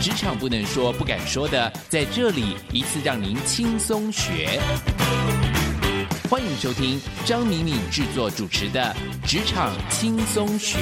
职场不能说不敢说的，在这里一次让您轻松学。欢迎收听张敏敏制作主持的《职场轻松学》。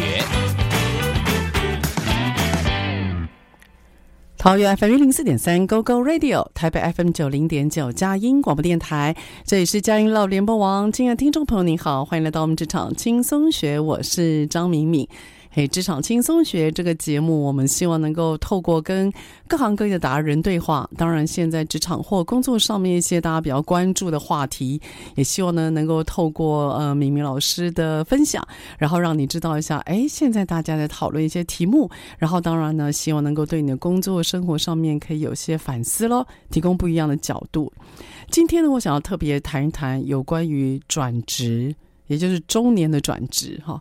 桃园 FM 一零四点三 GO GO Radio，台北 FM 九零点九佳音广播电台，这里是佳音 Love 联播网。亲爱的听众朋友，您好，欢迎来到我们职场轻松学，我是张敏敏。嘿，职场轻松学这个节目，我们希望能够透过跟各行各业的达人对话，当然现在职场或工作上面一些大家比较关注的话题，也希望呢能够透过呃敏敏老师的分享，然后让你知道一下，哎，现在大家在讨论一些题目，然后当然呢，希望能够对你的工作生活上面可以有些反思喽，提供不一样的角度。今天呢，我想要特别谈一谈有关于转职，也就是中年的转职哈。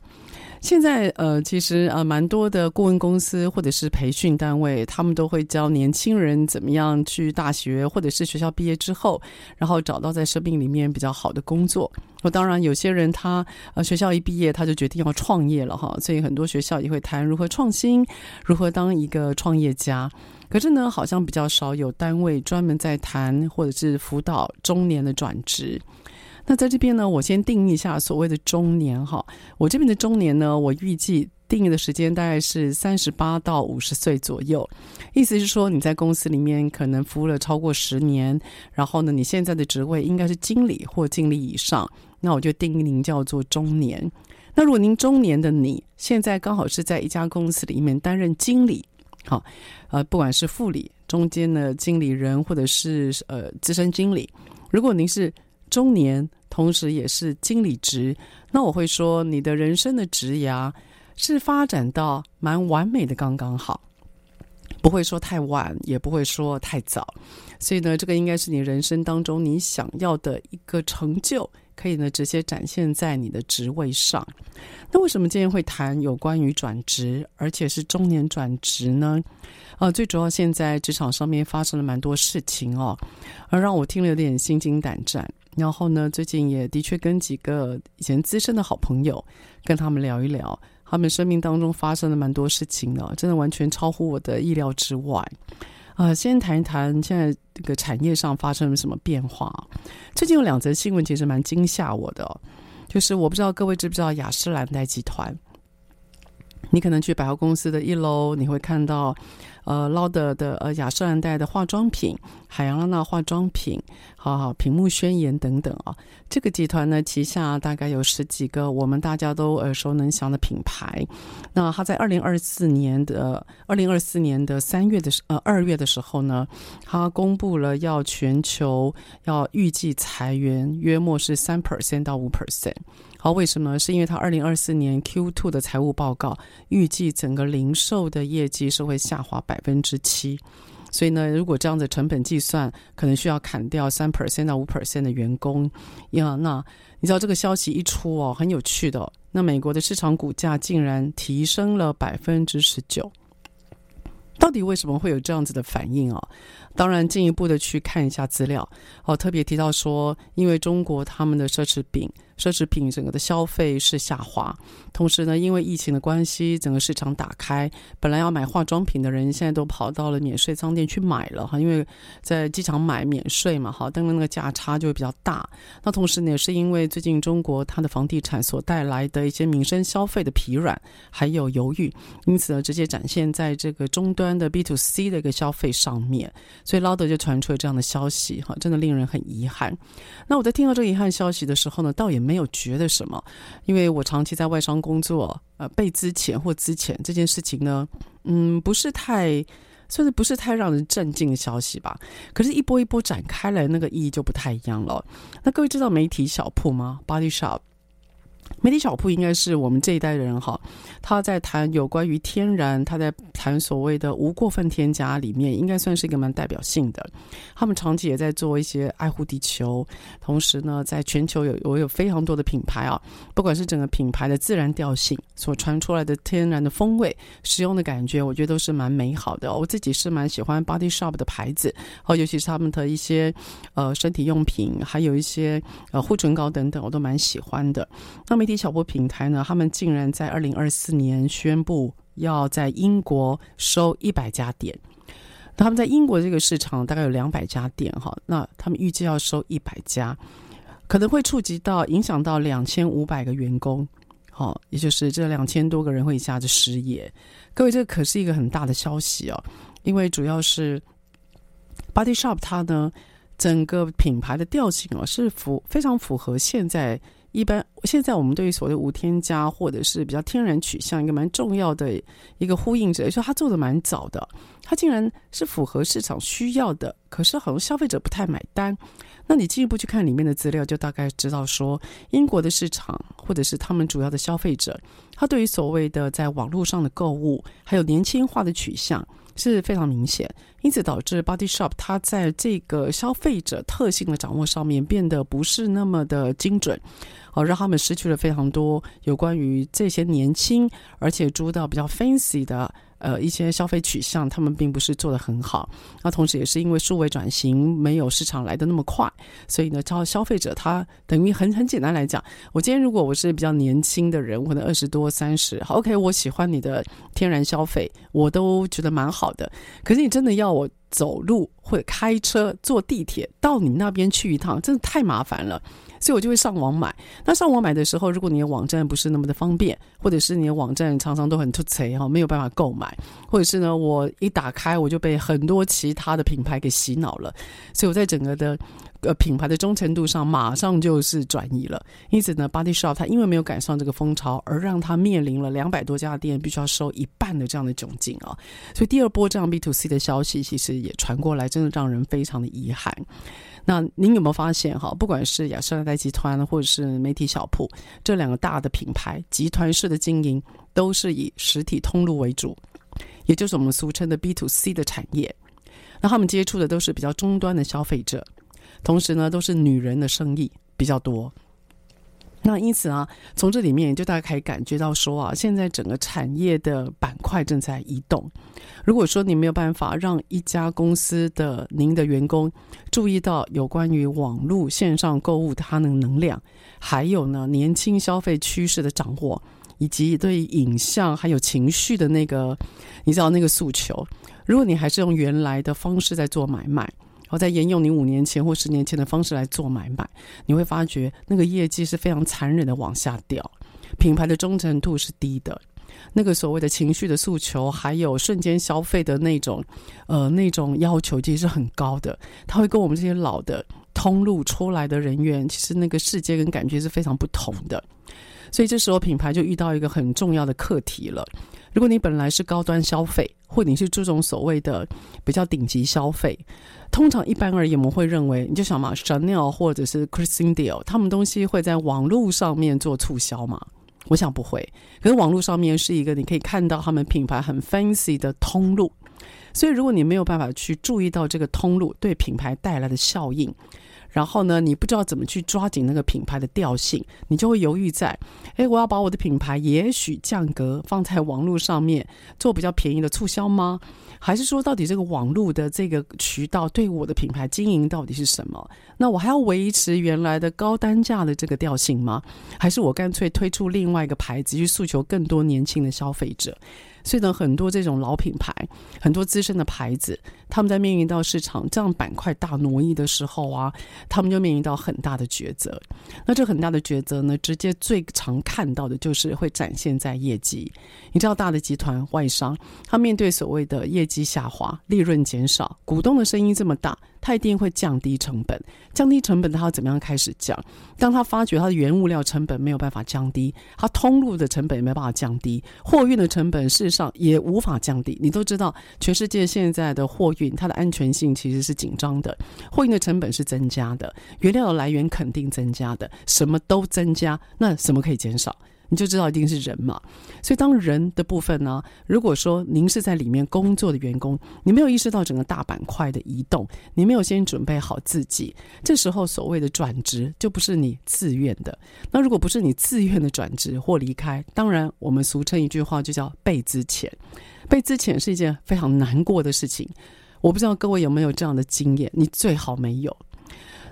现在呃，其实呃，蛮多的顾问公司或者是培训单位，他们都会教年轻人怎么样去大学或者是学校毕业之后，然后找到在生命里面比较好的工作。我当然有些人他呃学校一毕业他就决定要创业了哈，所以很多学校也会谈如何创新，如何当一个创业家。可是呢，好像比较少有单位专门在谈或者是辅导中年的转职。那在这边呢，我先定义一下所谓的中年哈。我这边的中年呢，我预计定义的时间大概是三十八到五十岁左右。意思是说，你在公司里面可能服务了超过十年，然后呢，你现在的职位应该是经理或经理以上，那我就定义您叫做中年。那如果您中年的你现在刚好是在一家公司里面担任经理，好，呃，不管是副理、中间的经理人，或者是呃资深经理，如果您是中年，同时也是经理职，那我会说你的人生的职涯是发展到蛮完美的，刚刚好，不会说太晚，也不会说太早，所以呢，这个应该是你人生当中你想要的一个成就，可以呢直接展现在你的职位上。那为什么今天会谈有关于转职，而且是中年转职呢？呃，最主要现在职场上面发生了蛮多事情哦，而让我听了有点心惊胆战。然后呢，最近也的确跟几个以前资深的好朋友跟他们聊一聊，他们生命当中发生了蛮多事情的，真的完全超乎我的意料之外。啊、呃，先谈一谈现在这个产业上发生了什么变化。最近有两则新闻其实蛮惊吓我的，就是我不知道各位知不知道雅诗兰黛集团。你可能去百货公司的一楼，你会看到，呃，lauder 的呃雅诗兰黛的化妆品、海洋拉娜化妆品，好好屏幕宣言等等啊。这个集团呢，旗下大概有十几个我们大家都耳熟能详的品牌。那它在二零二四年的二零二四年的三月的呃二月的时候呢，它公布了要全球要预计裁员约莫是三 percent 到五 percent。好，为什么？是因为它二零二四年 Q two 的财务报告预计整个零售的业绩是会下滑百分之七，所以呢，如果这样子成本计算，可能需要砍掉三 percent 到五 percent 的员工呀。那你知道这个消息一出哦，很有趣的，那美国的市场股价竟然提升了百分之十九。到底为什么会有这样子的反应啊？当然，进一步的去看一下资料哦，特别提到说，因为中国他们的奢侈品奢侈品整个的消费是下滑。同时呢，因为疫情的关系，整个市场打开，本来要买化妆品的人，现在都跑到了免税商店去买了哈，因为在机场买免税嘛，哈，当然那个价差就会比较大。那同时呢，也是因为最近中国它的房地产所带来的一些民生消费的疲软，还有犹豫，因此呢，直接展现在这个终端的 B to C 的一个消费上面。所以捞德就传出了这样的消息哈，真的令人很遗憾。那我在听到这个遗憾消息的时候呢，倒也没有觉得什么，因为我长期在外商工作，呃，被资遣或资遣这件事情呢，嗯，不是太，算是不是太让人震惊的消息吧。可是，一波一波展开来，那个意义就不太一样了。那各位知道媒体小铺吗？Body Shop。媒体小铺应该是我们这一代人哈，他在谈有关于天然，他在谈所谓的无过分添加里面，应该算是一个蛮代表性的。他们长期也在做一些爱护地球，同时呢，在全球有我有非常多的品牌啊，不管是整个品牌的自然调性所传出来的天然的风味，使用的感觉，我觉得都是蛮美好的。我自己是蛮喜欢 Body Shop 的牌子，哦，尤其是他们的一些呃身体用品，还有一些呃护唇膏等等，我都蛮喜欢的。那媒体一小波平台呢，他们竟然在二零二四年宣布要在英国收一百家店。他们在英国这个市场大概有两百家店哈，那他们预计要收一百家，可能会触及到影响到两千五百个员工，好，也就是这两千多个人会一下子失业。各位，这可是一个很大的消息哦，因为主要是 Body Shop 它呢，整个品牌的调性哦是符非常符合现在。一般现在我们对于所谓无添加或者是比较天然取向一个蛮重要的一个呼应者，说他做的蛮早的，他竟然是符合市场需要的，可是好像消费者不太买单。那你进一步去看里面的资料，就大概知道说，英国的市场或者是他们主要的消费者，他对于所谓的在网络上的购物，还有年轻化的取向。是非常明显，因此导致 Body Shop 它在这个消费者特性的掌握上面变得不是那么的精准，哦，让他们失去了非常多有关于这些年轻而且租到比较 fancy 的。呃，一些消费取向，他们并不是做得很好。那同时，也是因为数位转型没有市场来得那么快，所以呢，招消费者他等于很很简单来讲，我今天如果我是比较年轻的人，我可能二十多、三十，好，OK，我喜欢你的天然消费，我都觉得蛮好的。可是你真的要我走路或者开车、坐地铁到你那边去一趟，真的太麻烦了。所以我就会上网买。那上网买的时候，如果你的网站不是那么的方便，或者是你的网站常常都很突兀哈，没有办法购买，或者是呢，我一打开我就被很多其他的品牌给洗脑了。所以我在整个的呃品牌的忠诚度上，马上就是转移了。因此呢，Body Shop 它因为没有赶上这个风潮，而让它面临了两百多家店必须要收一半的这样的窘境啊。所以第二波这样 B to C 的消息其实也传过来，真的让人非常的遗憾。那您有没有发现哈？不管是雅诗兰黛集团，或者是媒体小铺，这两个大的品牌集团式的经营，都是以实体通路为主，也就是我们俗称的 B to C 的产业。那他们接触的都是比较终端的消费者，同时呢，都是女人的生意比较多。那因此啊，从这里面就大家可以感觉到说啊，现在整个产业的板块正在移动。如果说你没有办法让一家公司的您的员工注意到有关于网络线上购物它的能量，还有呢年轻消费趋势的掌握，以及对影像还有情绪的那个，你知道那个诉求，如果你还是用原来的方式在做买卖。我在沿用你五年前或十年前的方式来做买卖，你会发觉那个业绩是非常残忍的往下掉，品牌的忠诚度是低的，那个所谓的情绪的诉求，还有瞬间消费的那种，呃，那种要求其实是很高的。它会跟我们这些老的通路出来的人员，其实那个世界跟感觉是非常不同的。所以这时候品牌就遇到一个很重要的课题了。如果你本来是高端消费，或你是注重所谓的比较顶级消费，通常一般而言，我们会认为，你就想嘛，Chanel 或者是 Christian d i o 他们东西会在网络上面做促销嘛？我想不会。可是网络上面是一个你可以看到他们品牌很 fancy 的通路，所以如果你没有办法去注意到这个通路对品牌带来的效应。然后呢，你不知道怎么去抓紧那个品牌的调性，你就会犹豫在，诶，我要把我的品牌也许降格放在网络上面做比较便宜的促销吗？还是说，到底这个网络的这个渠道对我的品牌经营到底是什么？那我还要维持原来的高单价的这个调性吗？还是我干脆推出另外一个牌子去诉求更多年轻的消费者？所以呢，很多这种老品牌、很多资深的牌子，他们在面临到市场这样板块大挪移的时候啊，他们就面临到很大的抉择。那这很大的抉择呢，直接最常看到的就是会展现在业绩。你知道，大的集团外商，他面对所谓的业绩下滑、利润减少，股东的声音这么大。他一定会降低成本，降低成本，他要怎么样开始降？当他发觉他的原物料成本没有办法降低，他通路的成本也没办法降低，货运的成本事实上也无法降低。你都知道，全世界现在的货运，它的安全性其实是紧张的，货运的成本是增加的，原料的来源肯定增加的，什么都增加，那什么可以减少？你就知道一定是人嘛，所以当人的部分呢，如果说您是在里面工作的员工，你没有意识到整个大板块的移动，你没有先准备好自己，这时候所谓的转职就不是你自愿的。那如果不是你自愿的转职或离开，当然我们俗称一句话就叫被资遣。被资遣是一件非常难过的事情，我不知道各位有没有这样的经验，你最好没有。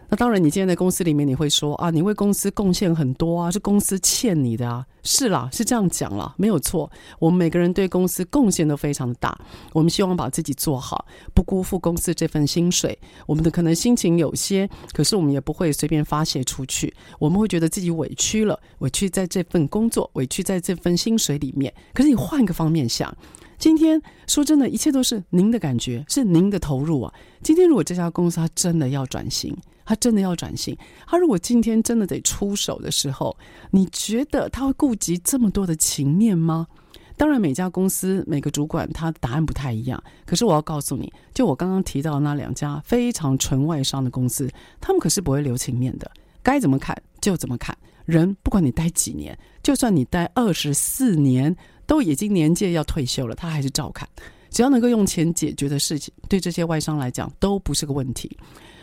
那当然，你今天在公司里面，你会说啊，你为公司贡献很多啊，是公司欠你的啊，是啦，是这样讲啦，没有错。我们每个人对公司贡献都非常的大，我们希望把自己做好，不辜负公司这份薪水。我们的可能心情有些，可是我们也不会随便发泄出去。我们会觉得自己委屈了，委屈在这份工作，委屈在这份薪水里面。可是你换个方面想，今天说真的，一切都是您的感觉，是您的投入啊。今天如果这家公司它真的要转型，他真的要转型，他如果今天真的得出手的时候，你觉得他会顾及这么多的情面吗？当然，每家公司每个主管他答案不太一样。可是我要告诉你，就我刚刚提到那两家非常纯外商的公司，他们可是不会留情面的，该怎么看就怎么看。人不管你待几年，就算你待二十四年，都已经年届要退休了，他还是照看。只要能够用钱解决的事情，对这些外商来讲都不是个问题。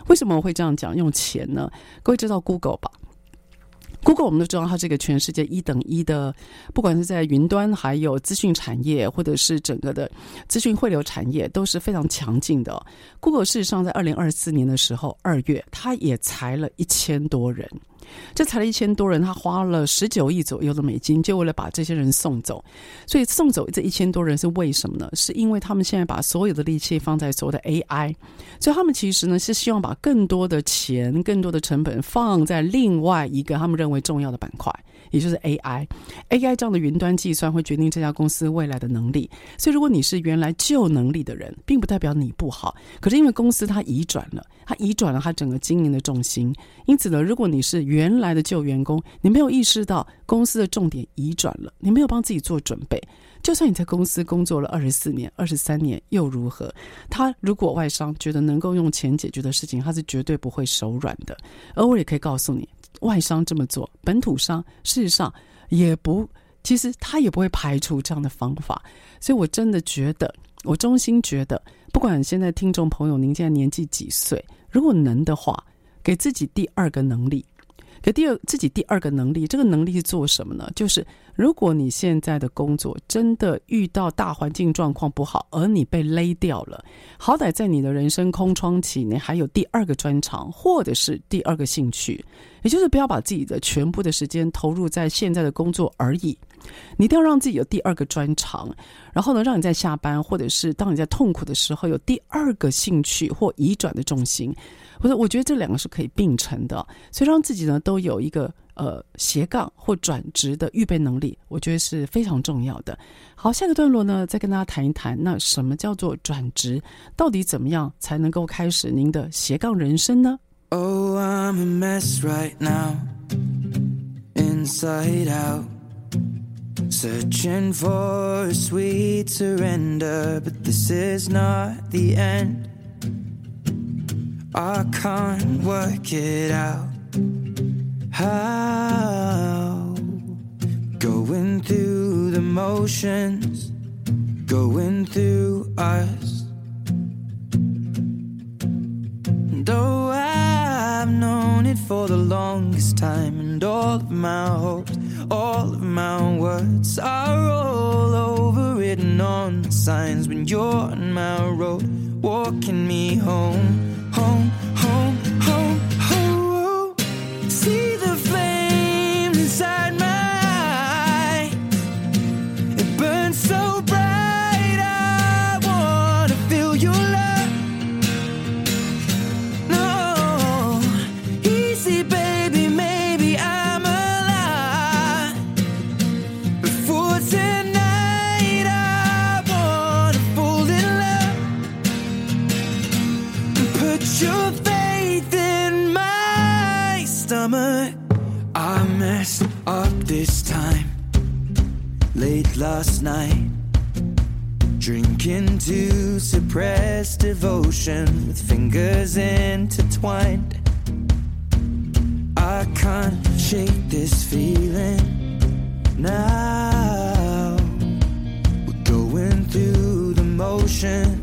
为什么我会这样讲？用钱呢？各位知道 Google 吧？Google 我们都知道，它是一个全世界一等一的，不管是在云端，还有资讯产业，或者是整个的资讯汇流产业，都是非常强劲的。Google 事实上在二零二四年的时候，二月，它也裁了一千多人。这裁了一千多人，他花了十九亿左右的美金，就为了把这些人送走。所以送走这一千多人是为什么呢？是因为他们现在把所有的力气放在所有的 AI，所以他们其实呢是希望把更多的钱、更多的成本放在另外一个他们认为重要的板块。也就是 AI，AI 这样的云端计算会决定这家公司未来的能力。所以，如果你是原来旧能力的人，并不代表你不好。可是，因为公司它移转了，它移转了它整个经营的重心。因此呢，如果你是原来的旧员工，你没有意识到公司的重点移转了，你没有帮自己做准备，就算你在公司工作了二十四年、二十三年又如何？他如果外商觉得能够用钱解决的事情，他是绝对不会手软的。而我也可以告诉你。外商这么做，本土商事实上也不，其实他也不会排除这样的方法。所以我真的觉得，我衷心觉得，不管现在听众朋友您现在年纪几岁，如果能的话，给自己第二个能力。给第二自己第二个能力，这个能力是做什么呢？就是如果你现在的工作真的遇到大环境状况不好，而你被勒掉了，好歹在你的人生空窗期，你还有第二个专长，或者是第二个兴趣，也就是不要把自己的全部的时间投入在现在的工作而已。你一定要让自己有第二个专长，然后呢，让你在下班或者是当你在痛苦的时候，有第二个兴趣或移转的重心。或者我觉得这两个是可以并存的，所以让自己呢都有一个呃斜杠或转职的预备能力，我觉得是非常重要的。好，下个段落呢，再跟大家谈一谈，那什么叫做转职？到底怎么样才能够开始您的斜杠人生呢？Oh, I'm a mess right now, inside out, searching for a sweet surrender, but this is not the end. I can't work it out. How? Going through the motions, going through us. Though I've known it for the longest time, and all of my hopes, all of my words are all overwritten on signs when you're on my road, walking me home, home, home, home, home. See the flame inside my Late last night. Drinking to suppress devotion with fingers intertwined. I can't shake this feeling now. We're going through the motions,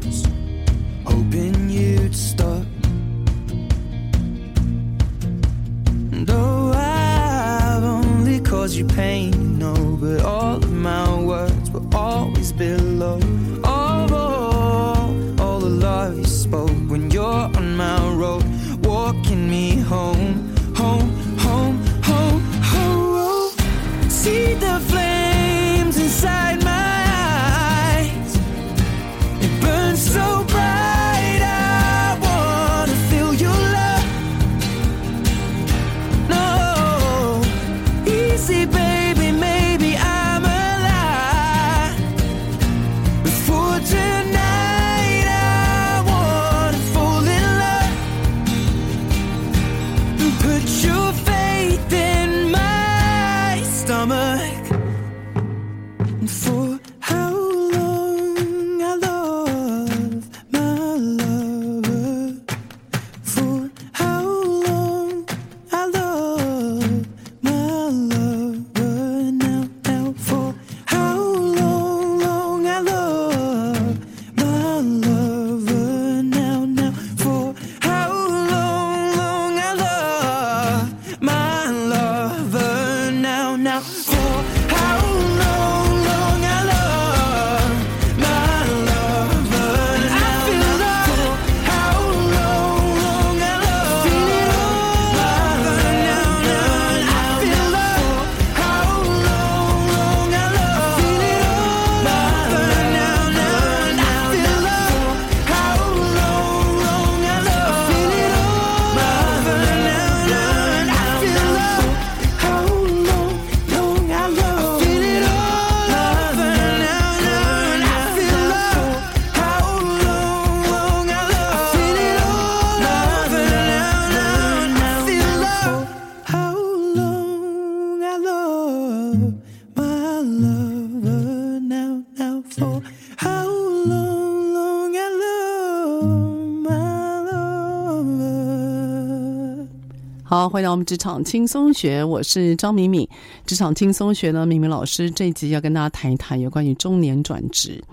好，回到我们职场轻松学，我是张敏敏。职场轻松学呢，敏敏老师这一集要跟大家谈一谈有关于中年转职。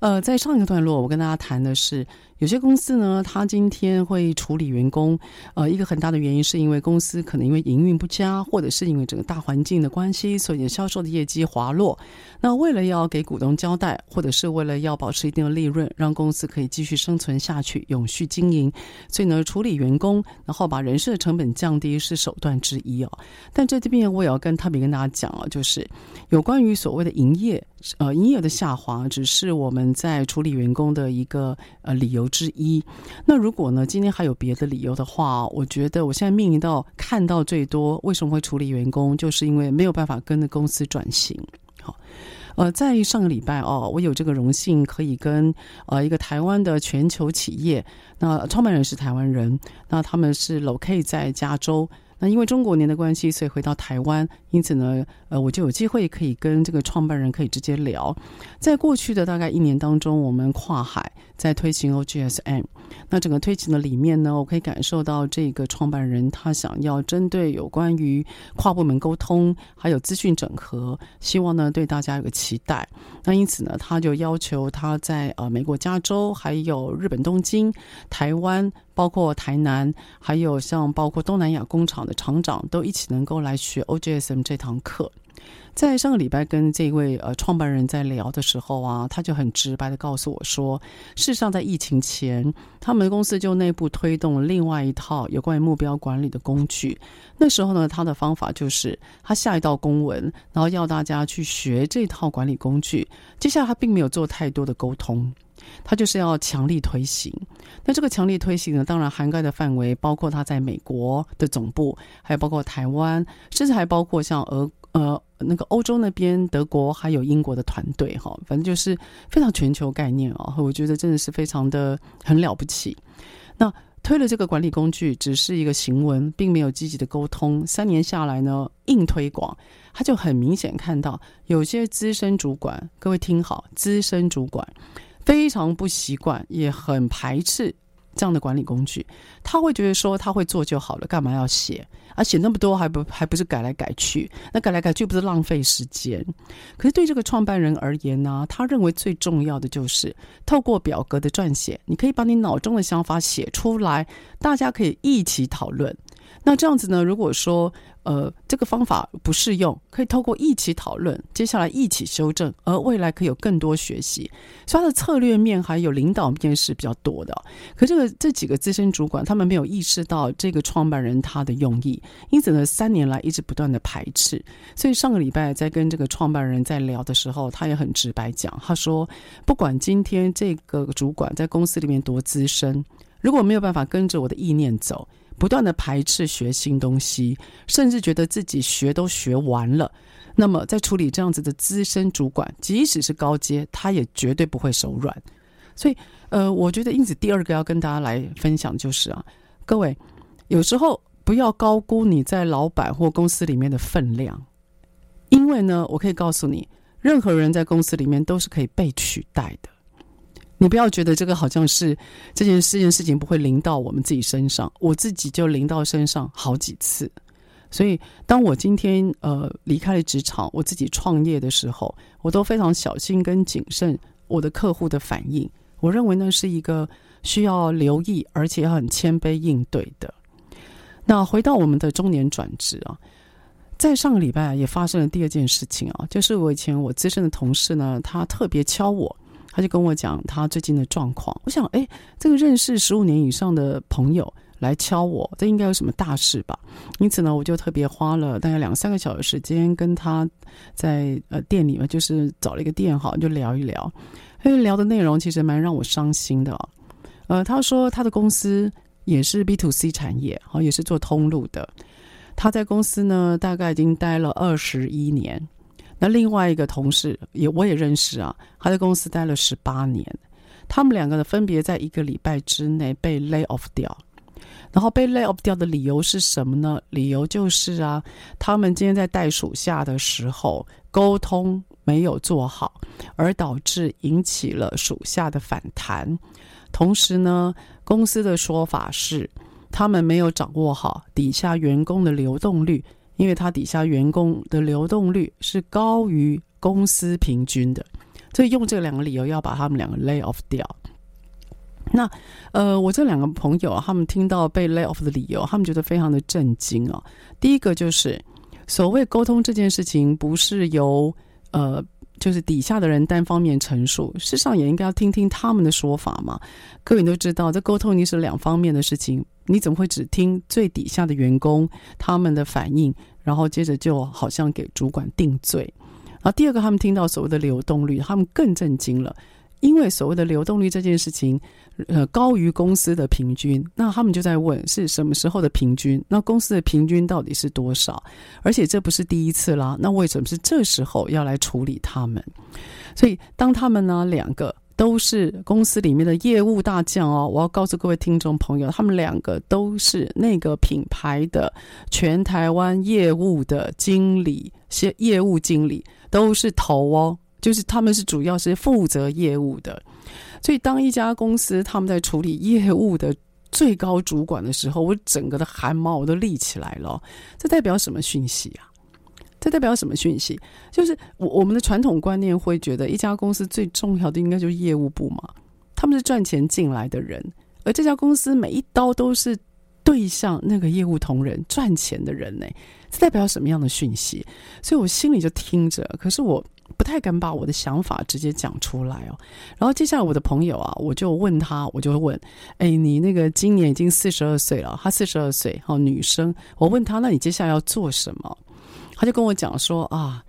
呃，在上一个段落，我跟大家谈的是，有些公司呢，他今天会处理员工，呃，一个很大的原因是因为公司可能因为营运不佳，或者是因为整个大环境的关系，所以销售的业绩滑落。那为了要给股东交代，或者是为了要保持一定的利润，让公司可以继续生存下去，永续经营，所以呢，处理员工，然后把人事的成本降低是手段之一哦。但在这边我也要跟特别跟大家讲啊，就是有关于所谓的营业，呃，营业的下滑，只是我们在处理员工的一个呃理由之一。那如果呢，今天还有别的理由的话，我觉得我现在面临到看到最多，为什么会处理员工，就是因为没有办法跟着公司转型。好，呃，在上个礼拜哦，我有这个荣幸可以跟呃一个台湾的全球企业，那创办人是台湾人，那他们是 locate 在加州。那因为中国年的关系，所以回到台湾，因此呢，呃，我就有机会可以跟这个创办人可以直接聊。在过去的大概一年当中，我们跨海在推行 OGSM。那整个推行的里面呢，我可以感受到这个创办人他想要针对有关于跨部门沟通，还有资讯整合，希望呢对大家有个期待。那因此呢，他就要求他在呃美国加州、还有日本东京、台湾。包括台南，还有像包括东南亚工厂的厂长，都一起能够来学 OJSM 这堂课。在上个礼拜跟这位呃创办人在聊的时候啊，他就很直白的告诉我说，事实上在疫情前，他们公司就内部推动了另外一套有关于目标管理的工具。那时候呢，他的方法就是他下一道公文，然后要大家去学这套管理工具。接下来他并没有做太多的沟通，他就是要强力推行。那这个强力推行呢，当然涵盖的范围包括他在美国的总部，还有包括台湾，甚至还包括像俄。呃，那个欧洲那边，德国还有英国的团队哈，反正就是非常全球概念啊，我觉得真的是非常的很了不起。那推了这个管理工具，只是一个行文，并没有积极的沟通。三年下来呢，硬推广，他就很明显看到有些资深主管，各位听好，资深主管非常不习惯，也很排斥。这样的管理工具，他会觉得说他会做就好了，干嘛要写？而写那么多还不还不是改来改去？那改来改去不是浪费时间？可是对这个创办人而言呢，他认为最重要的就是透过表格的撰写，你可以把你脑中的想法写出来，大家可以一起讨论。那这样子呢，如果说呃这个方法不适用，可以透过一起讨论，接下来一起修正，而未来可以有更多学习。所以他的策略面还有领导面是比较多的。可这个这几个资深主管他们没有意识到这个创办人他的用意，因此呢三年来一直不断的排斥。所以上个礼拜在跟这个创办人在聊的时候，他也很直白讲，他说不管今天这个主管在公司里面多资深，如果没有办法跟着我的意念走。不断的排斥学新东西，甚至觉得自己学都学完了。那么，在处理这样子的资深主管，即使是高阶，他也绝对不会手软。所以，呃，我觉得因此第二个要跟大家来分享就是啊，各位有时候不要高估你在老板或公司里面的分量，因为呢，我可以告诉你，任何人在公司里面都是可以被取代的。你不要觉得这个好像是这件这件事情不会临到我们自己身上，我自己就临到身上好几次。所以，当我今天呃离开了职场，我自己创业的时候，我都非常小心跟谨慎我的客户的反应。我认为那是一个需要留意，而且要很谦卑应对的。那回到我们的中年转职啊，在上个礼拜也发生了第二件事情啊，就是我以前我资深的同事呢，他特别敲我。他就跟我讲他最近的状况，我想，哎，这个认识十五年以上的朋友来敲我，这应该有什么大事吧？因此呢，我就特别花了大概两三个小时时间跟他在呃店里面，就是找了一个店哈，就聊一聊。因为聊的内容其实蛮让我伤心的。呃，他说他的公司也是 B to C 产业，好，也是做通路的。他在公司呢，大概已经待了二十一年。那另外一个同事也我也认识啊，他在公司待了十八年，他们两个呢分别在一个礼拜之内被 lay off 掉，然后被 lay off 掉的理由是什么呢？理由就是啊，他们今天在带属下的时候沟通没有做好，而导致引起了属下的反弹，同时呢，公司的说法是他们没有掌握好底下员工的流动率。因为他底下员工的流动率是高于公司平均的，所以用这两个理由要把他们两个 lay off 掉。那呃，我这两个朋友啊，他们听到被 lay off 的理由，他们觉得非常的震惊啊。第一个就是所谓沟通这件事情，不是由呃。就是底下的人单方面陈述，事实上也应该要听听他们的说法嘛。各位都知道，这沟通一定是两方面的事情，你怎么会只听最底下的员工他们的反应，然后接着就好像给主管定罪？然后第二个，他们听到所谓的流动率，他们更震惊了。因为所谓的流动率这件事情，呃，高于公司的平均，那他们就在问是什么时候的平均？那公司的平均到底是多少？而且这不是第一次啦，那为什么是这时候要来处理他们？所以当他们呢两个都是公司里面的业务大将哦，我要告诉各位听众朋友，他们两个都是那个品牌的全台湾业务的经理，些业务经理都是头哦。就是他们是主要是负责业务的，所以当一家公司他们在处理业务的最高主管的时候，我整个的汗毛我都立起来了。这代表什么讯息啊？这代表什么讯息？就是我我们的传统观念会觉得，一家公司最重要的应该就是业务部嘛，他们是赚钱进来的人，而这家公司每一刀都是对向那个业务同仁赚钱的人呢，这代表什么样的讯息？所以我心里就听着，可是我不太敢把我的想法直接讲出来哦。然后接下来我的朋友啊，我就问他，我就问，哎，你那个今年已经四十二岁了，她四十二岁，哦，女生，我问她，那你接下来要做什么？他就跟我讲说啊。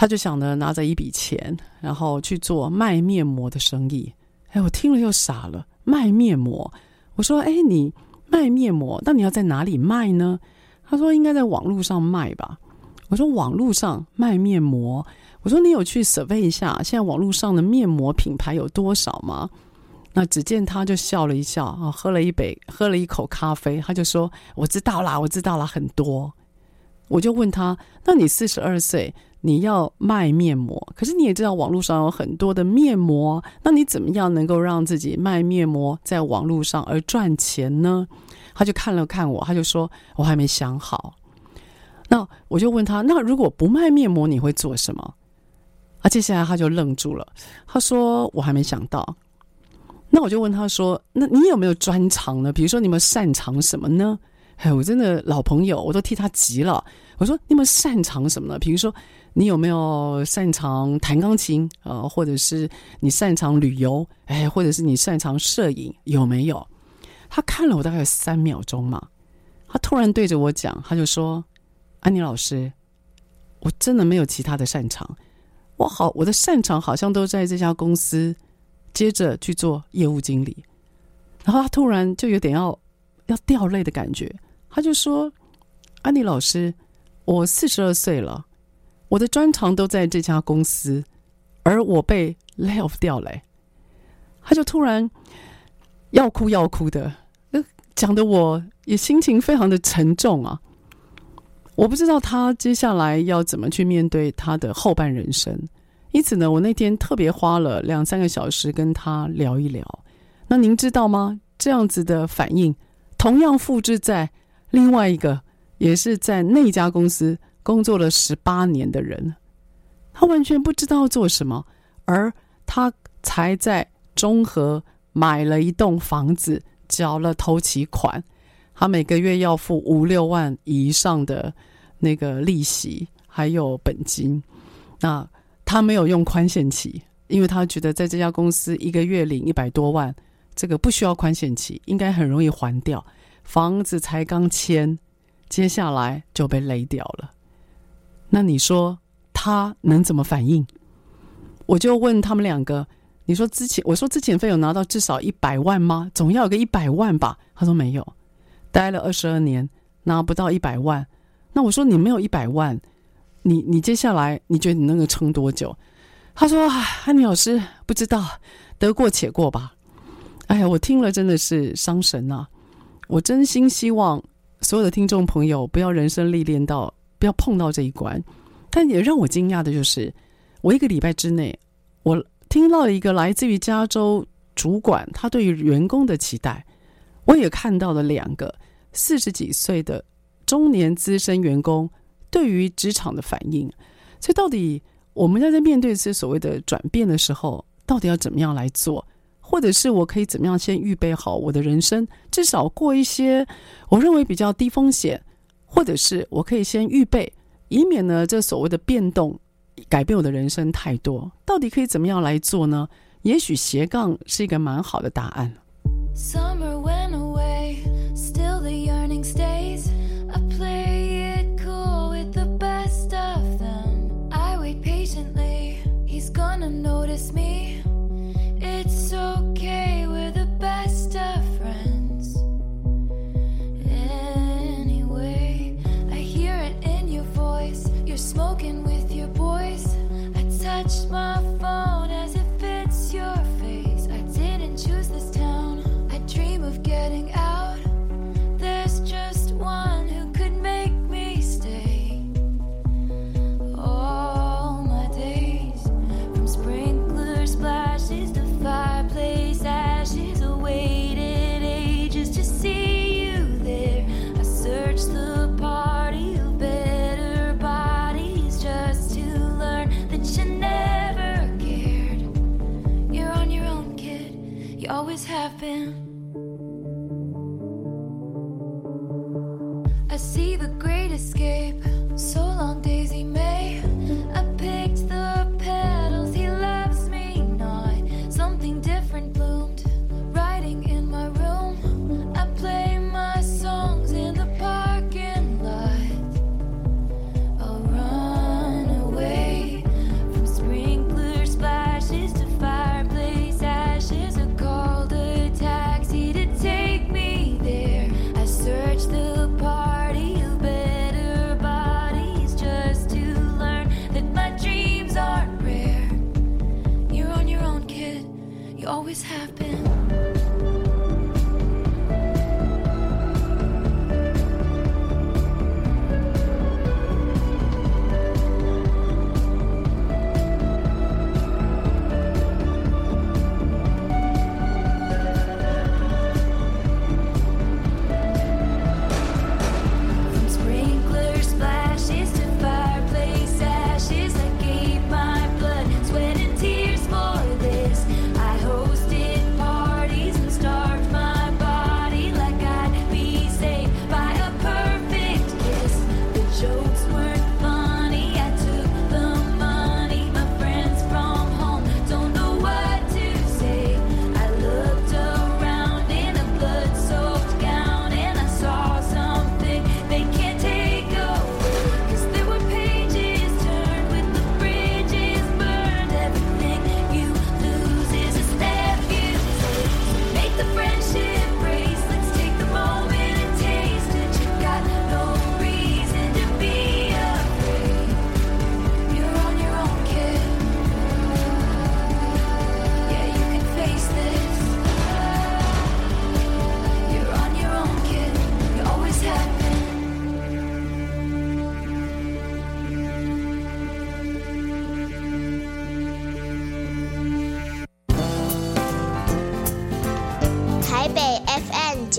他就想着拿着一笔钱，然后去做卖面膜的生意。哎，我听了又傻了，卖面膜。我说：“哎，你卖面膜，那你要在哪里卖呢？”他说：“应该在网络上卖吧。”我说：“网络上卖面膜。”我说：“你有去 survey 一下，现在网络上的面膜品牌有多少吗？”那只见他就笑了一笑啊，喝了一杯，喝了一口咖啡，他就说：“我知道啦，我知道啦，很多。”我就问他：“那你四十二岁？”你要卖面膜，可是你也知道网络上有很多的面膜，那你怎么样能够让自己卖面膜在网络上而赚钱呢？他就看了看我，他就说我还没想好。那我就问他，那如果不卖面膜，你会做什么？啊，接下来他就愣住了，他说我还没想到。那我就问他说，那你有没有专长呢？比如说你们擅长什么呢？哎，我真的老朋友，我都替他急了。我说你们擅长什么呢？比如说。你有没有擅长弹钢琴啊、呃？或者是你擅长旅游？哎，或者是你擅长摄影？有没有？他看了我大概有三秒钟嘛，他突然对着我讲，他就说：“安妮老师，我真的没有其他的擅长，我好，我的擅长好像都在这家公司，接着去做业务经理。”然后他突然就有点要要掉泪的感觉，他就说：“安妮老师，我四十二岁了。”我的专长都在这家公司，而我被 lay off 掉了，他就突然要哭要哭的，讲的我也心情非常的沉重啊。我不知道他接下来要怎么去面对他的后半人生，因此呢，我那天特别花了两三个小时跟他聊一聊。那您知道吗？这样子的反应，同样复制在另外一个，也是在那家公司。工作了十八年的人，他完全不知道做什么，而他才在中和买了一栋房子，缴了头期款，他每个月要付五六万以上的那个利息，还有本金。那他没有用宽限期，因为他觉得在这家公司一个月领一百多万，这个不需要宽限期，应该很容易还掉。房子才刚签，接下来就被勒掉了。那你说他能怎么反应？我就问他们两个，你说之前我说之前费有拿到至少一百万吗？总要有个一百万吧？他说没有，待了二十二年拿不到一百万。那我说你没有一百万，你你接下来你觉得你能够撑多久？他说：“安妮老师不知道，得过且过吧。”哎呀，我听了真的是伤神啊！我真心希望所有的听众朋友不要人生历练到。不要碰到这一关，但也让我惊讶的就是，我一个礼拜之内，我听到一个来自于加州主管他对于员工的期待，我也看到了两个四十几岁的中年资深员工对于职场的反应。所以，到底我们要在面对这些所谓的转变的时候，到底要怎么样来做？或者是我可以怎么样先预备好我的人生，至少过一些我认为比较低风险。或者是我可以先预备，以免呢这所谓的变动改变我的人生太多。到底可以怎么样来做呢？也许斜杠是一个蛮好的答案。smoking with your boys. I touched my phone as it fits your face. I didn't choose this town. I dream of getting out.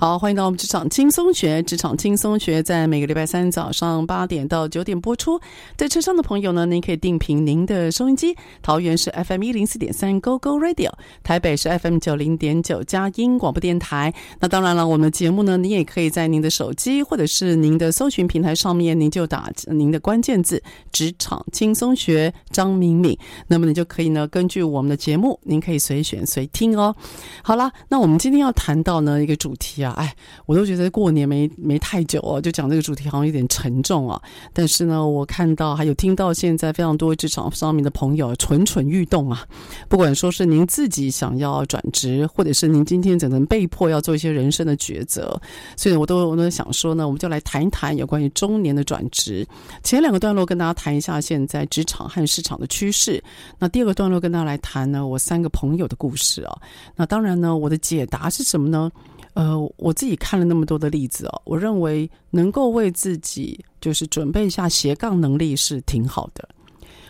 好，欢迎到我们职场轻松学。职场轻松学在每个礼拜三早上八点到九点播出。在车上的朋友呢，您可以定频您的收音机。桃园是 FM 一零四点三 Go Go Radio，台北是 FM 九零点九佳音广播电台。那当然了，我们的节目呢，您也可以在您的手机或者是您的搜寻平台上面，您就打您的关键字“职场轻松学”张敏敏，那么你就可以呢，根据我们的节目，您可以随选随听哦。好了，那我们今天要谈到呢一个主题啊。哎，我都觉得过年没没太久哦，就讲这个主题好像有点沉重啊。但是呢，我看到还有听到现在非常多职场上面的朋友蠢蠢欲动啊。不管说是您自己想要转职，或者是您今天只能被迫要做一些人生的抉择，所以我都我都想说呢，我们就来谈一谈有关于中年的转职。前两个段落跟大家谈一下现在职场和市场的趋势。那第二个段落跟大家来谈呢，我三个朋友的故事啊。那当然呢，我的解答是什么呢？呃，我自己看了那么多的例子哦，我认为能够为自己就是准备一下斜杠能力是挺好的。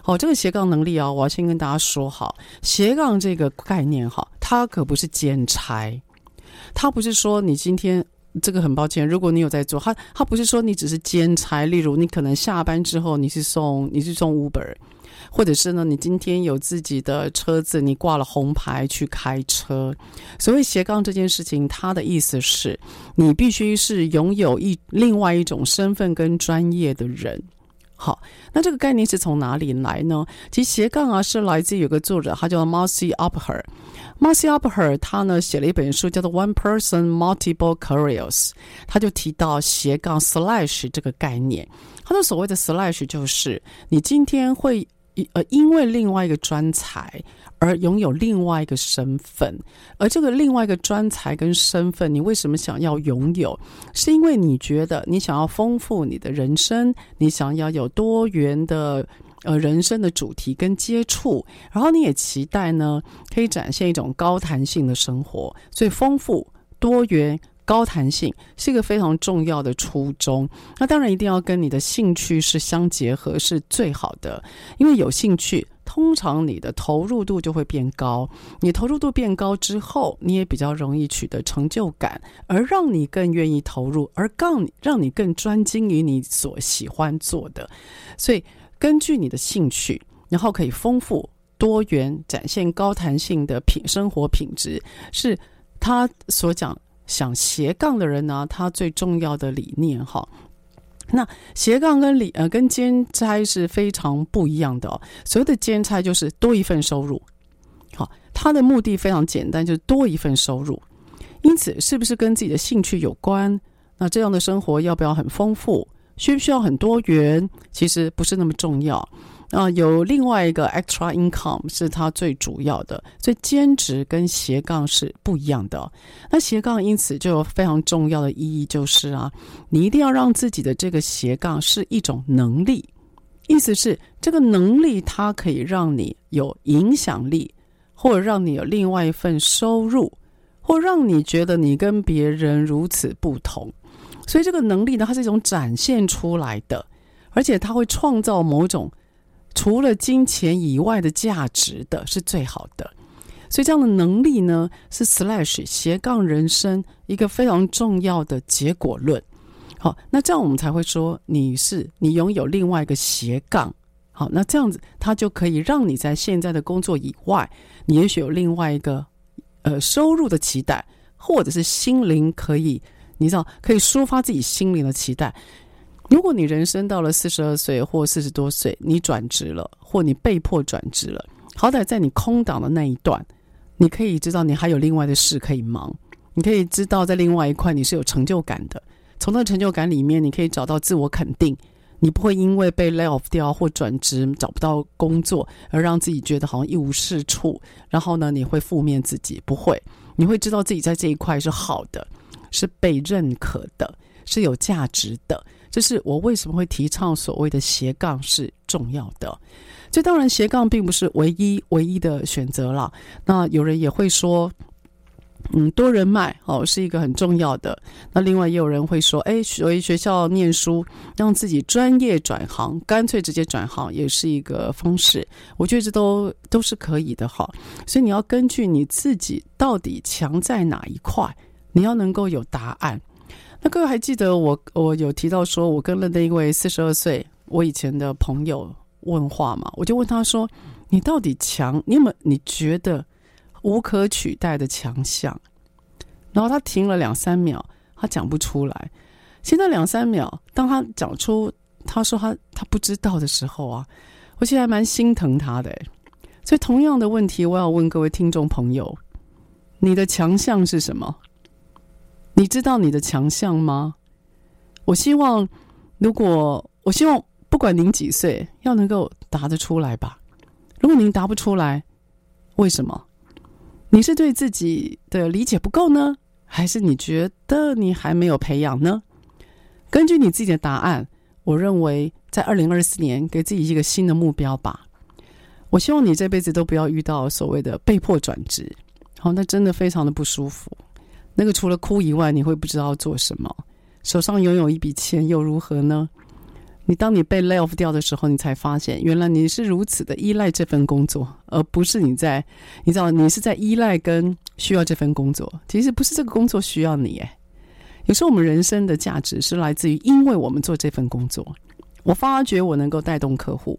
好，这个斜杠能力啊，我要先跟大家说好，斜杠这个概念哈，它可不是兼差，它不是说你今天这个很抱歉，如果你有在做，它它不是说你只是兼差，例如你可能下班之后你是送你是送 Uber。或者是呢，你今天有自己的车子，你挂了红牌去开车。所谓斜杠这件事情，它的意思是你必须是拥有一另外一种身份跟专业的人。好，那这个概念是从哪里来呢？其实斜杠啊，是来自有个作者，他叫 Marcy Upher。Marcy Upher 他呢写了一本书，叫做《One Person Multiple Careers》，他就提到斜杠 slash 这个概念。他的所谓的 slash 就是你今天会。呃，因为另外一个专才而拥有另外一个身份，而这个另外一个专才跟身份，你为什么想要拥有？是因为你觉得你想要丰富你的人生，你想要有多元的呃人生的主题跟接触，然后你也期待呢可以展现一种高弹性的生活，所以丰富多元。高弹性是一个非常重要的初衷，那当然一定要跟你的兴趣是相结合，是最好的。因为有兴趣，通常你的投入度就会变高。你投入度变高之后，你也比较容易取得成就感，而让你更愿意投入，而更让你更专精于你所喜欢做的。所以，根据你的兴趣，然后可以丰富多元，展现高弹性的品生活品质，是他所讲。想斜杠的人呢，他最重要的理念哈。那斜杠跟理呃跟兼差是非常不一样的。所谓的兼差就是多一份收入，好，他的目的非常简单，就是多一份收入。因此，是不是跟自己的兴趣有关？那这样的生活要不要很丰富？需不需要很多元？其实不是那么重要。啊，有另外一个 extra income 是它最主要的，所以兼职跟斜杠是不一样的。那斜杠因此就有非常重要的意义，就是啊，你一定要让自己的这个斜杠是一种能力，意思是这个能力它可以让你有影响力，或者让你有另外一份收入，或让你觉得你跟别人如此不同。所以这个能力呢，它是一种展现出来的，而且它会创造某种。除了金钱以外的价值的是最好的，所以这样的能力呢，是 slash 斜杠人生一个非常重要的结果论。好，那这样我们才会说你是你拥有另外一个斜杠。好，那这样子它就可以让你在现在的工作以外，你也许有另外一个呃收入的期待，或者是心灵可以，你知道可以抒发自己心灵的期待。如果你人生到了四十二岁或四十多岁，你转职了，或你被迫转职了，好歹在你空档的那一段，你可以知道你还有另外的事可以忙，你可以知道在另外一块你是有成就感的。从那成就感里面，你可以找到自我肯定，你不会因为被 lay off 掉或转职找不到工作而让自己觉得好像一无是处，然后呢，你会负面自己，不会，你会知道自己在这一块是好的，是被认可的，是有价值的。这是我为什么会提倡所谓的斜杠是重要的。这当然，斜杠并不是唯一唯一的选择了。那有人也会说，嗯，多人脉哦是一个很重要的。那另外也有人会说，哎，所以学校念书，让自己专业转行，干脆直接转行也是一个方式。我觉得这都都是可以的哈。所以你要根据你自己到底强在哪一块，你要能够有答案。那各位还记得我我有提到说，我跟了那一位四十二岁我以前的朋友。问话嘛，我就问他说：“你到底强？你有没有你觉得无可取代的强项？”然后他停了两三秒，他讲不出来。现在两三秒，当他讲出他说他他不知道的时候啊，我其实还蛮心疼他的。所以同样的问题，我要问各位听众朋友：你的强项是什么？你知道你的强项吗？我希望，如果我希望。不管您几岁，要能够答得出来吧。如果您答不出来，为什么？你是对自己的理解不够呢，还是你觉得你还没有培养呢？根据你自己的答案，我认为在二零二四年给自己一个新的目标吧。我希望你这辈子都不要遇到所谓的被迫转职，好，那真的非常的不舒服。那个除了哭以外，你会不知道做什么。手上拥有一笔钱又如何呢？你当你被 lay off 掉的时候，你才发现原来你是如此的依赖这份工作，而不是你在，你知道你是在依赖跟需要这份工作。其实不是这个工作需要你，诶，有时候我们人生的价值是来自于因为我们做这份工作。我发觉我能够带动客户，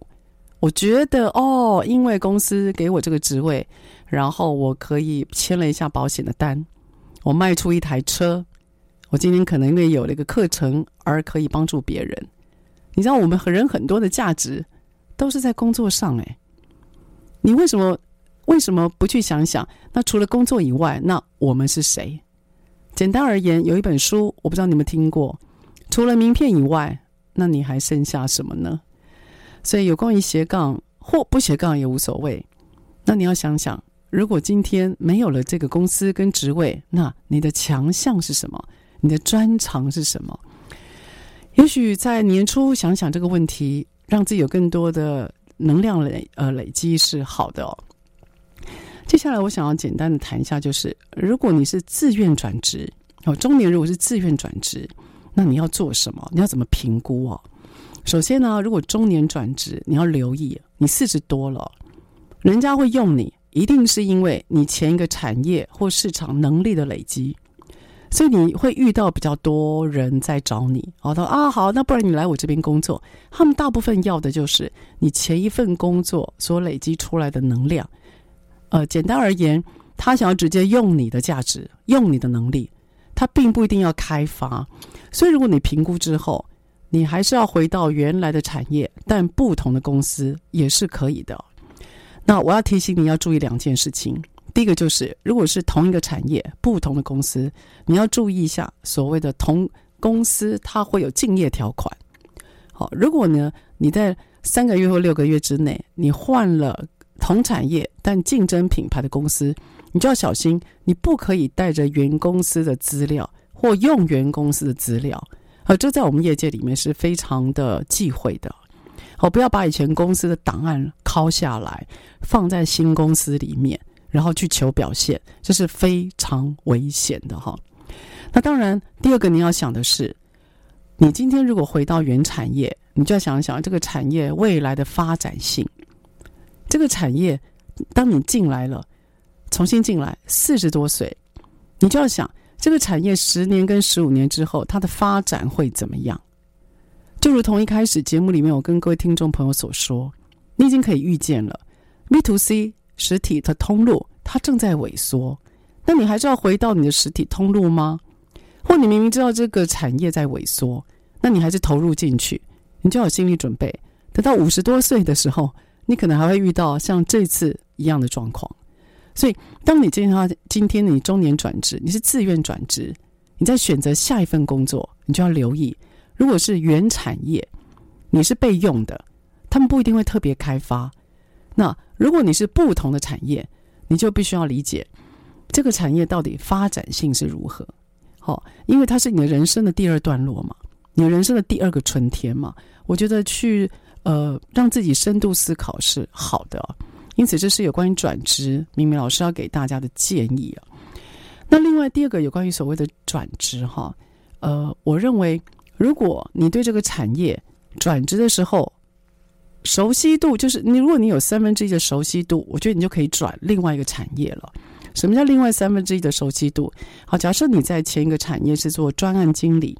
我觉得哦，因为公司给我这个职位，然后我可以签了一下保险的单，我卖出一台车，我今天可能因为有了一个课程而可以帮助别人。你知道我们和人很多的价值都是在工作上诶，你为什么为什么不去想想？那除了工作以外，那我们是谁？简单而言，有一本书，我不知道你们听过。除了名片以外，那你还剩下什么呢？所以有关于斜杠或不斜杠也无所谓。那你要想想，如果今天没有了这个公司跟职位，那你的强项是什么？你的专长是什么？也许在年初想想这个问题，让自己有更多的能量累呃累积是好的哦。接下来我想要简单的谈一下，就是如果你是自愿转职哦，中年如果是自愿转职，那你要做什么？你要怎么评估哦？首先呢，如果中年转职，你要留意，你四十多了，人家会用你，一定是因为你前一个产业或市场能力的累积。所以你会遇到比较多人在找你，哦，他说啊，好，那不然你来我这边工作。他们大部分要的就是你前一份工作所累积出来的能量。呃，简单而言，他想要直接用你的价值，用你的能力，他并不一定要开发。所以如果你评估之后，你还是要回到原来的产业，但不同的公司也是可以的。那我要提醒你要注意两件事情。第一个就是，如果是同一个产业、不同的公司，你要注意一下所谓的同公司，它会有竞业条款。好，如果呢你在三个月或六个月之内，你换了同产业但竞争品牌的公司，你就要小心，你不可以带着原公司的资料或用原公司的资料。啊，这在我们业界里面是非常的忌讳的。好，不要把以前公司的档案拷下来，放在新公司里面。然后去求表现，这是非常危险的哈。那当然，第二个你要想的是，你今天如果回到原产业，你就要想一想这个产业未来的发展性。这个产业，当你进来了，重新进来，四十多岁，你就要想这个产业十年跟十五年之后，它的发展会怎么样？就如同一开始节目里面我跟各位听众朋友所说，你已经可以预见了，B to C。实体的通路它正在萎缩，那你还是要回到你的实体通路吗？或你明明知道这个产业在萎缩，那你还是投入进去，你就要有心理准备。等到五十多岁的时候，你可能还会遇到像这次一样的状况。所以，当你今天今天你中年转职，你是自愿转职，你在选择下一份工作，你就要留意，如果是原产业，你是被用的，他们不一定会特别开发。那如果你是不同的产业，你就必须要理解这个产业到底发展性是如何。好，因为它是你的人生的第二段落嘛，你人生的第二个春天嘛。我觉得去呃让自己深度思考是好的，因此这是有关于转职，明明老师要给大家的建议啊。那另外第二个有关于所谓的转职哈，呃，我认为如果你对这个产业转职的时候熟悉度，就是你如果你有三分之一的熟悉度，我觉得你就可以转另外一个产业了。什么叫另外三分之一的熟悉度？好，假设你在前一个产业是做专案经理，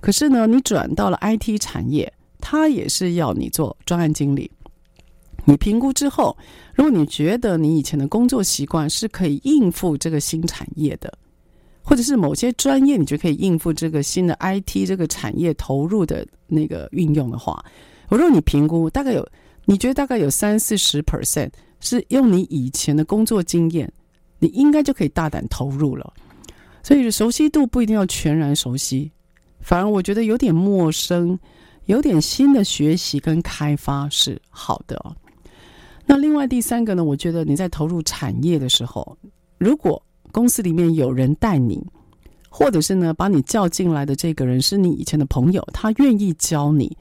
可是呢，你转到了 IT 产业，它也是要你做专案经理。你评估之后，如果你觉得你以前的工作习惯是可以应付这个新产业的，或者是某些专业你就可以应付这个新的 IT 这个产业投入的那个运用的话，如果你评估大概有，你觉得大概有三四十 percent 是用你以前的工作经验，你应该就可以大胆投入了。所以熟悉度不一定要全然熟悉，反而我觉得有点陌生，有点新的学习跟开发是好的。那另外第三个呢？我觉得你在投入产业的时候，如果公司里面有人带你，或者是呢把你叫进来的这个人是你以前的朋友，他愿意教你。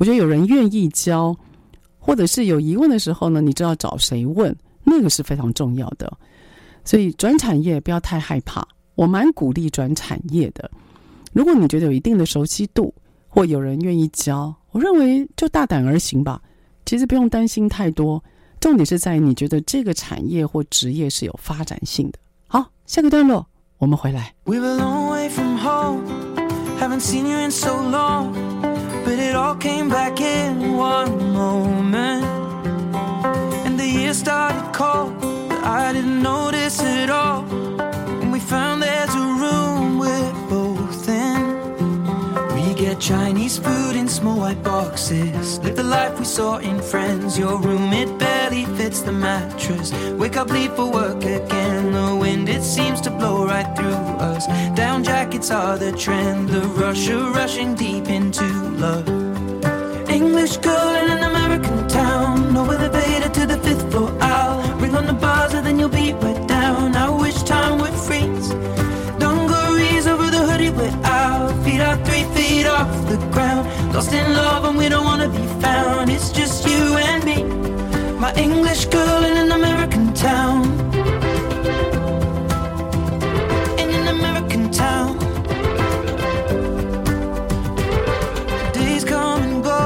我觉得有人愿意教，或者是有疑问的时候呢，你知道找谁问，那个是非常重要的。所以转产业不要太害怕，我蛮鼓励转产业的。如果你觉得有一定的熟悉度，或有人愿意教，我认为就大胆而行吧。其实不用担心太多。重点是在于你觉得这个产业或职业是有发展性的。好，下个段落我们回来。We're a long way from home, but it all came back in one moment. And the year started cold, but I didn't notice it all. And we found there's a room Chinese food in small white boxes. Live the life we saw in Friends. Your room, it barely fits the mattress. Wake up, leave for work again. The wind, it seems to blow right through us. Down jackets are the trend. The rush of rushing deep into love. English girl in an American town. No elevator to the fifth floor. I'll ring on the buzzer, then you'll be feet off the ground. Lost in love, and we don't wanna be found. It's just you and me. My English girl in an American town. In an American town. Days come and go,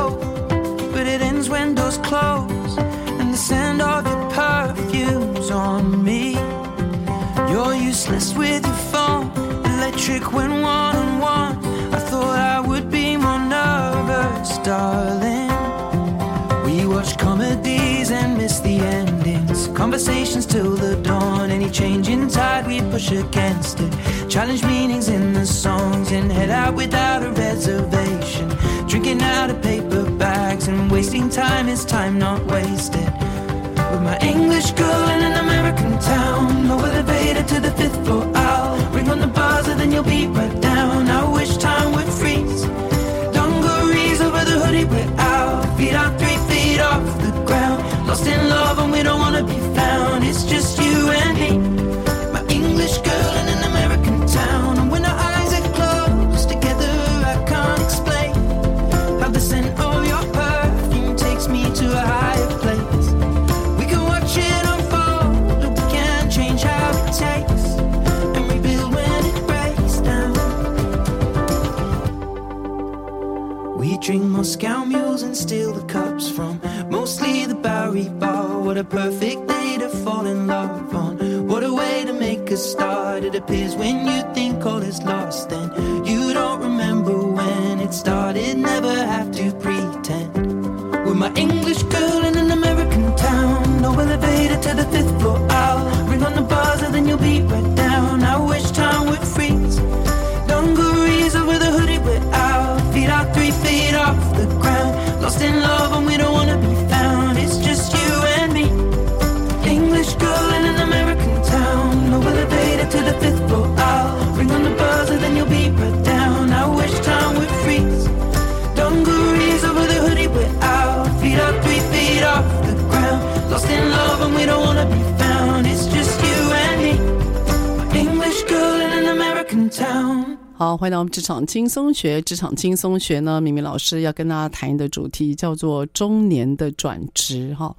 but it ends when doors close. And the scent of your perfume's on me. You're useless with your phone, electric when one. Conversations till the dawn. Any change in tide, we push against it. Challenge meanings in the songs and head out without a reservation. Drinking out of paper bags and wasting time is time not wasted. With my English girl in an American town. No elevator to the fifth floor. I'll ring on the buzzer, then you'll be right down. I wish time would freeze. Dungarees over the hoodie, we're out. Feet are three feet off the ground. Lost in love, and we don't wanna be We Moscow mules and steal the cups from mostly the Bowery Bar. What a perfect day to fall in love on. What a way to make a start. It appears when you think all is lost, then you don't remember when it started. 好，欢迎到我们职场轻松学。职场轻松学呢，明明老师要跟大家谈的主题叫做中年的转职哈。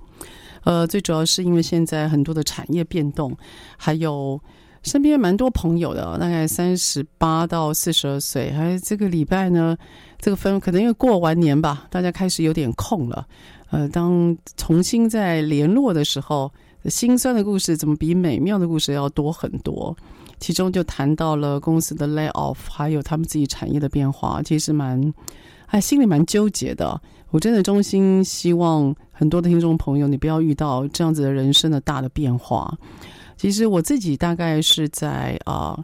呃，最主要是因为现在很多的产业变动，还有身边蛮多朋友的，大概三十八到四十二岁，还有这个礼拜呢，这个分可能因为过完年吧，大家开始有点空了。呃，当重新再联络的时候，心酸的故事怎么比美妙的故事要多很多？其中就谈到了公司的 lay off，还有他们自己产业的变化，其实蛮，哎，心里蛮纠结的。我真的衷心希望很多的听众朋友，你不要遇到这样子的人生的大的变化。其实我自己大概是在啊、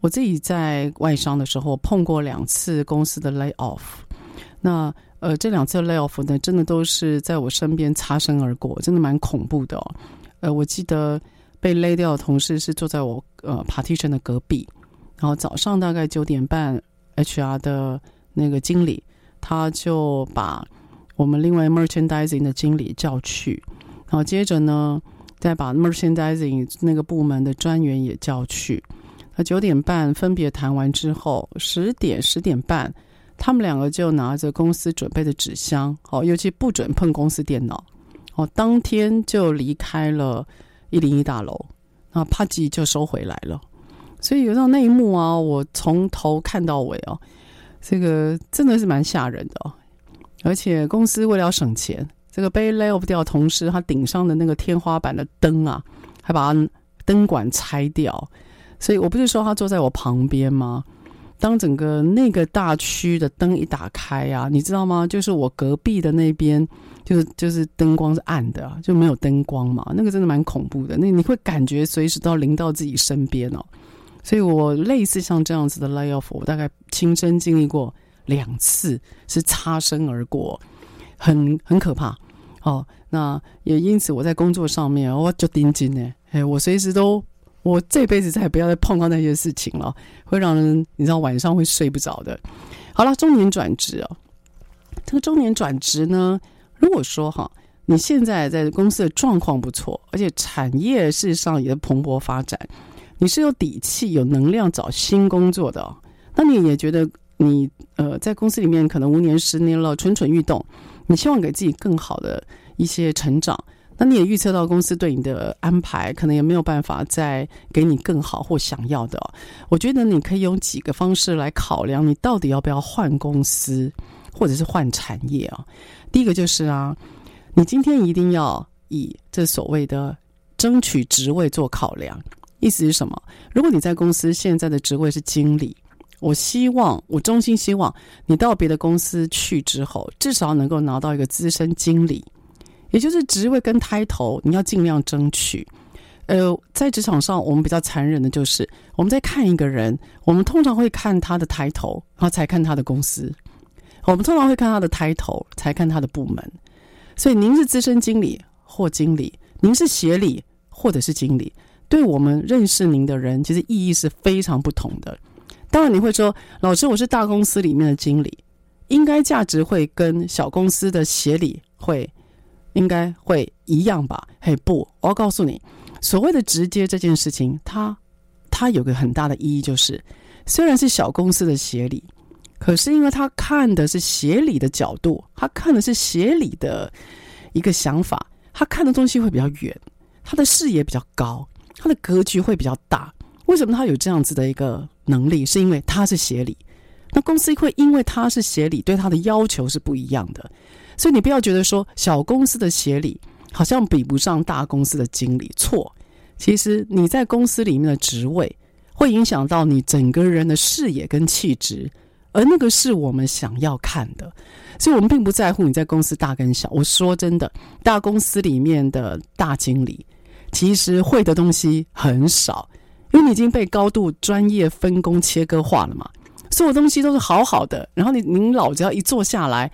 我自己在外商的时候碰过两次公司的 lay off。那呃，这两次 lay off 呢，真的都是在我身边擦身而过，真的蛮恐怖的、呃，我记得。被勒掉的同事是坐在我呃 partition 的隔壁，然后早上大概九点半，HR 的那个经理他就把我们另外 merchandising 的经理叫去，然后接着呢再把 merchandising 那个部门的专员也叫去。那九点半分别谈完之后，十点十点半，他们两个就拿着公司准备的纸箱，哦，尤其不准碰公司电脑，哦，当天就离开了。一零一大楼，那啪叽就收回来了，所以有到那一幕啊，我从头看到尾哦，这个真的是蛮吓人的哦。而且公司为了省钱，这个被 lay off 掉同事，他顶上的那个天花板的灯啊，还把灯管拆掉。所以我不是说他坐在我旁边吗？当整个那个大区的灯一打开啊，你知道吗？就是我隔壁的那边。就是就是灯光是暗的，啊就没有灯光嘛，那个真的蛮恐怖的。那你会感觉随时都要临到自己身边哦。所以我类似像这样子的 lay off，我大概亲身经历过两次，是擦身而过，很很可怕哦。那也因此我在工作上面我就盯紧呢，哎，我随时都我这辈子再也不要再碰到那些事情了，会让人你知道晚上会睡不着的。好了，中年转职哦，这个中年转职呢。如果说哈，你现在在公司的状况不错，而且产业事实上也蓬勃发展，你是有底气、有能量找新工作的哦，那你也觉得你呃在公司里面可能五年、十年了，蠢蠢欲动，你希望给自己更好的一些成长，那你也预测到公司对你的安排可能也没有办法再给你更好或想要的，我觉得你可以用几个方式来考量，你到底要不要换公司，或者是换产业啊。第一个就是啊，你今天一定要以这所谓的争取职位做考量。意思是什么？如果你在公司现在的职位是经理，我希望，我衷心希望你到别的公司去之后，至少能够拿到一个资深经理，也就是职位跟 title，你要尽量争取。呃，在职场上，我们比较残忍的就是，我们在看一个人，我们通常会看他的 title，然后才看他的公司。我们通常会看他的 title，才看他的部门。所以您是资深经理或经理，您是协理或者是经理，对我们认识您的人，其实意义是非常不同的。当然你会说，老师，我是大公司里面的经理，应该价值会跟小公司的协理会应该会一样吧？嘿，不，我要告诉你，所谓的直接这件事情，它它有个很大的意义，就是虽然是小公司的协理。可是，因为他看的是协理的角度，他看的是协理的一个想法，他看的东西会比较远，他的视野比较高，他的格局会比较大。为什么他有这样子的一个能力？是因为他是协理。那公司会因为他是协理，对他的要求是不一样的。所以你不要觉得说小公司的协理好像比不上大公司的经理。错，其实你在公司里面的职位会影响到你整个人的视野跟气质。而那个是我们想要看的，所以我们并不在乎你在公司大跟小。我说真的，大公司里面的大经理其实会的东西很少，因为你已经被高度专业分工切割化了嘛。所有东西都是好好的，然后你您老只要一坐下来，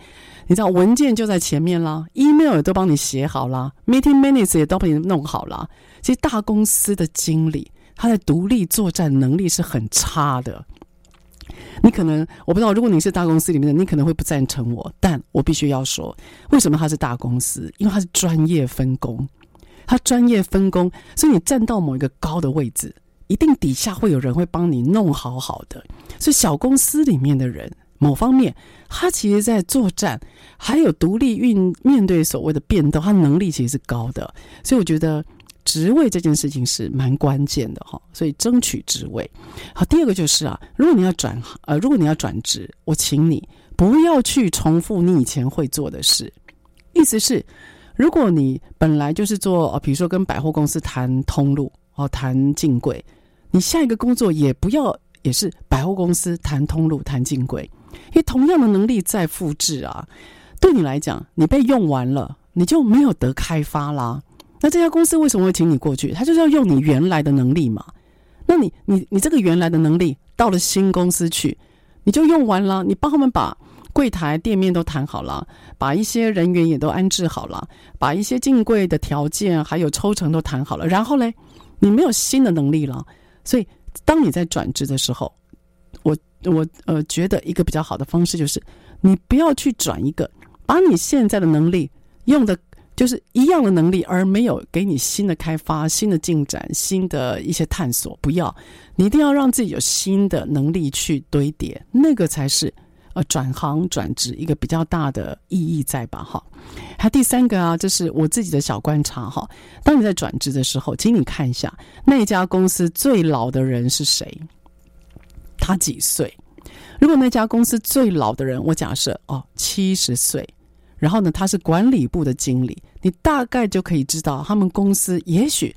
你知道文件就在前面啦，email 也都帮你写好啦，meeting minutes 也都帮你弄好啦。其实大公司的经理他的独立作战能力是很差的。你可能我不知道，如果你是大公司里面的，你可能会不赞成我，但我必须要说，为什么他是大公司？因为他是专业分工，他专业分工，所以你站到某一个高的位置，一定底下会有人会帮你弄好好的。所以小公司里面的人，某方面他其实在作战，还有独立运面对所谓的变动，他能力其实是高的。所以我觉得职位这件事情是蛮关键的哈。所以争取职位。好，第二个就是啊，如果你要转行，呃，如果你要转职，我请你不要去重复你以前会做的事。意思是，如果你本来就是做，呃，比如说跟百货公司谈通路，哦，谈进柜，你下一个工作也不要也是百货公司谈通路、谈进柜，因为同样的能力再复制啊，对你来讲，你被用完了，你就没有得开发啦。那这家公司为什么会请你过去？他就是要用你原来的能力嘛。那你你你这个原来的能力到了新公司去，你就用完了，你帮他们把。柜台店面都谈好了，把一些人员也都安置好了，把一些进柜的条件还有抽成都谈好了。然后嘞，你没有新的能力了，所以当你在转职的时候，我呃觉得一个比较好的方式就是，你不要去转一个，把你现在的能力用的就是一样的能力，而没有给你新的开发、新的进展、新的一些探索。不要，你一定要让自己有新的能力去堆叠，那个才是。呃，转行转职一个比较大的意义在吧？哈，还第三个啊，这是我自己的小观察哈。当你在转职的时候，请你看一下那家公司最老的人是谁，他几岁？如果那家公司最老的人，我假设哦七十岁，然后呢，他是管理部的经理，你大概就可以知道他们公司也许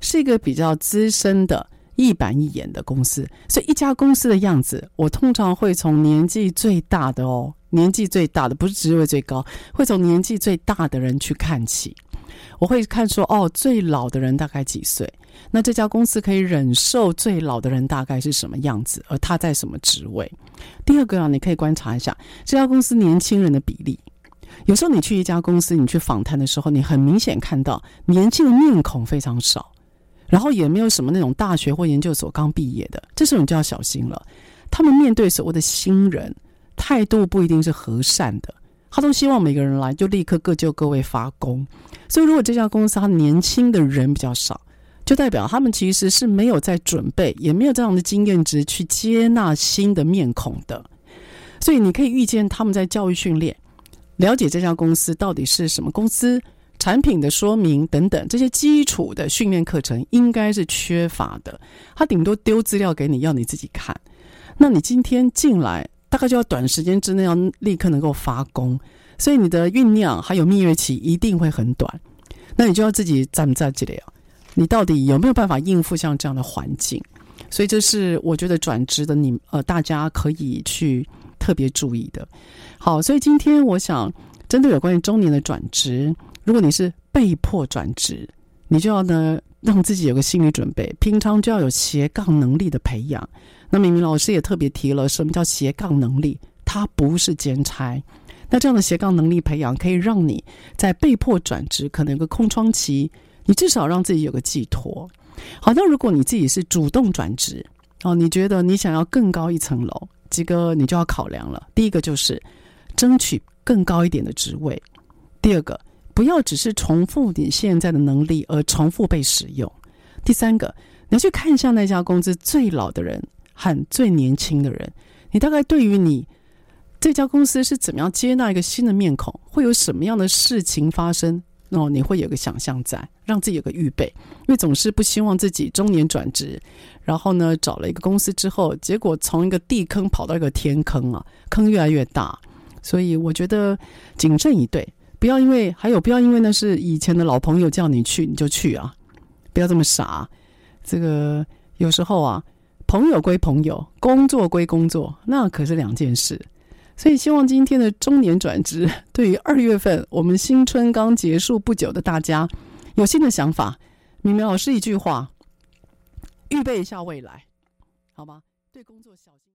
是一个比较资深的。一板一眼的公司，所以一家公司的样子，我通常会从年纪最大的哦，年纪最大的不是职位最高，会从年纪最大的人去看起。我会看说，哦，最老的人大概几岁？那这家公司可以忍受最老的人大概是什么样子？而他在什么职位？第二个啊，你可以观察一下这家公司年轻人的比例。有时候你去一家公司，你去访谈的时候，你很明显看到年轻的面孔非常少。然后也没有什么那种大学或研究所刚毕业的，这时候你就要小心了。他们面对所谓的新人，态度不一定是和善的，他都希望每个人来就立刻各就各位发功。所以如果这家公司他年轻的人比较少，就代表他们其实是没有在准备，也没有这样的经验值去接纳新的面孔的。所以你可以预见他们在教育训练，了解这家公司到底是什么公司。产品的说明等等，这些基础的训练课程应该是缺乏的。他顶多丢资料给你，要你自己看。那你今天进来，大概就要短时间之内要立刻能够发功，所以你的酝酿还有蜜月期一定会很短。那你就要自己站在这里啊？你到底有没有办法应付像这样的环境？所以这是我觉得转职的你呃，大家可以去特别注意的。好，所以今天我想针对有关于中年的转职。如果你是被迫转职，你就要呢让自己有个心理准备，平常就要有斜杠能力的培养。那明明老师也特别提了，什么叫斜杠能力？它不是兼差。那这样的斜杠能力培养，可以让你在被迫转职，可能有个空窗期，你至少让自己有个寄托。好，那如果你自己是主动转职，哦，你觉得你想要更高一层楼，这个你就要考量了。第一个就是争取更高一点的职位，第二个。不要只是重复你现在的能力而重复被使用。第三个，你要去看一下那家公司最老的人和最年轻的人，你大概对于你这家公司是怎么样接纳一个新的面孔，会有什么样的事情发生？哦，你会有个想象在，让自己有个预备，因为总是不希望自己中年转职，然后呢找了一个公司之后，结果从一个地坑跑到一个天坑啊，坑越来越大。所以我觉得谨慎以对。不要因为还有不要因为那是以前的老朋友叫你去你就去啊，不要这么傻。这个有时候啊，朋友归朋友，工作归工作，那可是两件事。所以希望今天的中年转职，对于二月份我们新春刚结束不久的大家，有新的想法。明明老师一句话，预备一下未来，好吗？对工作小心。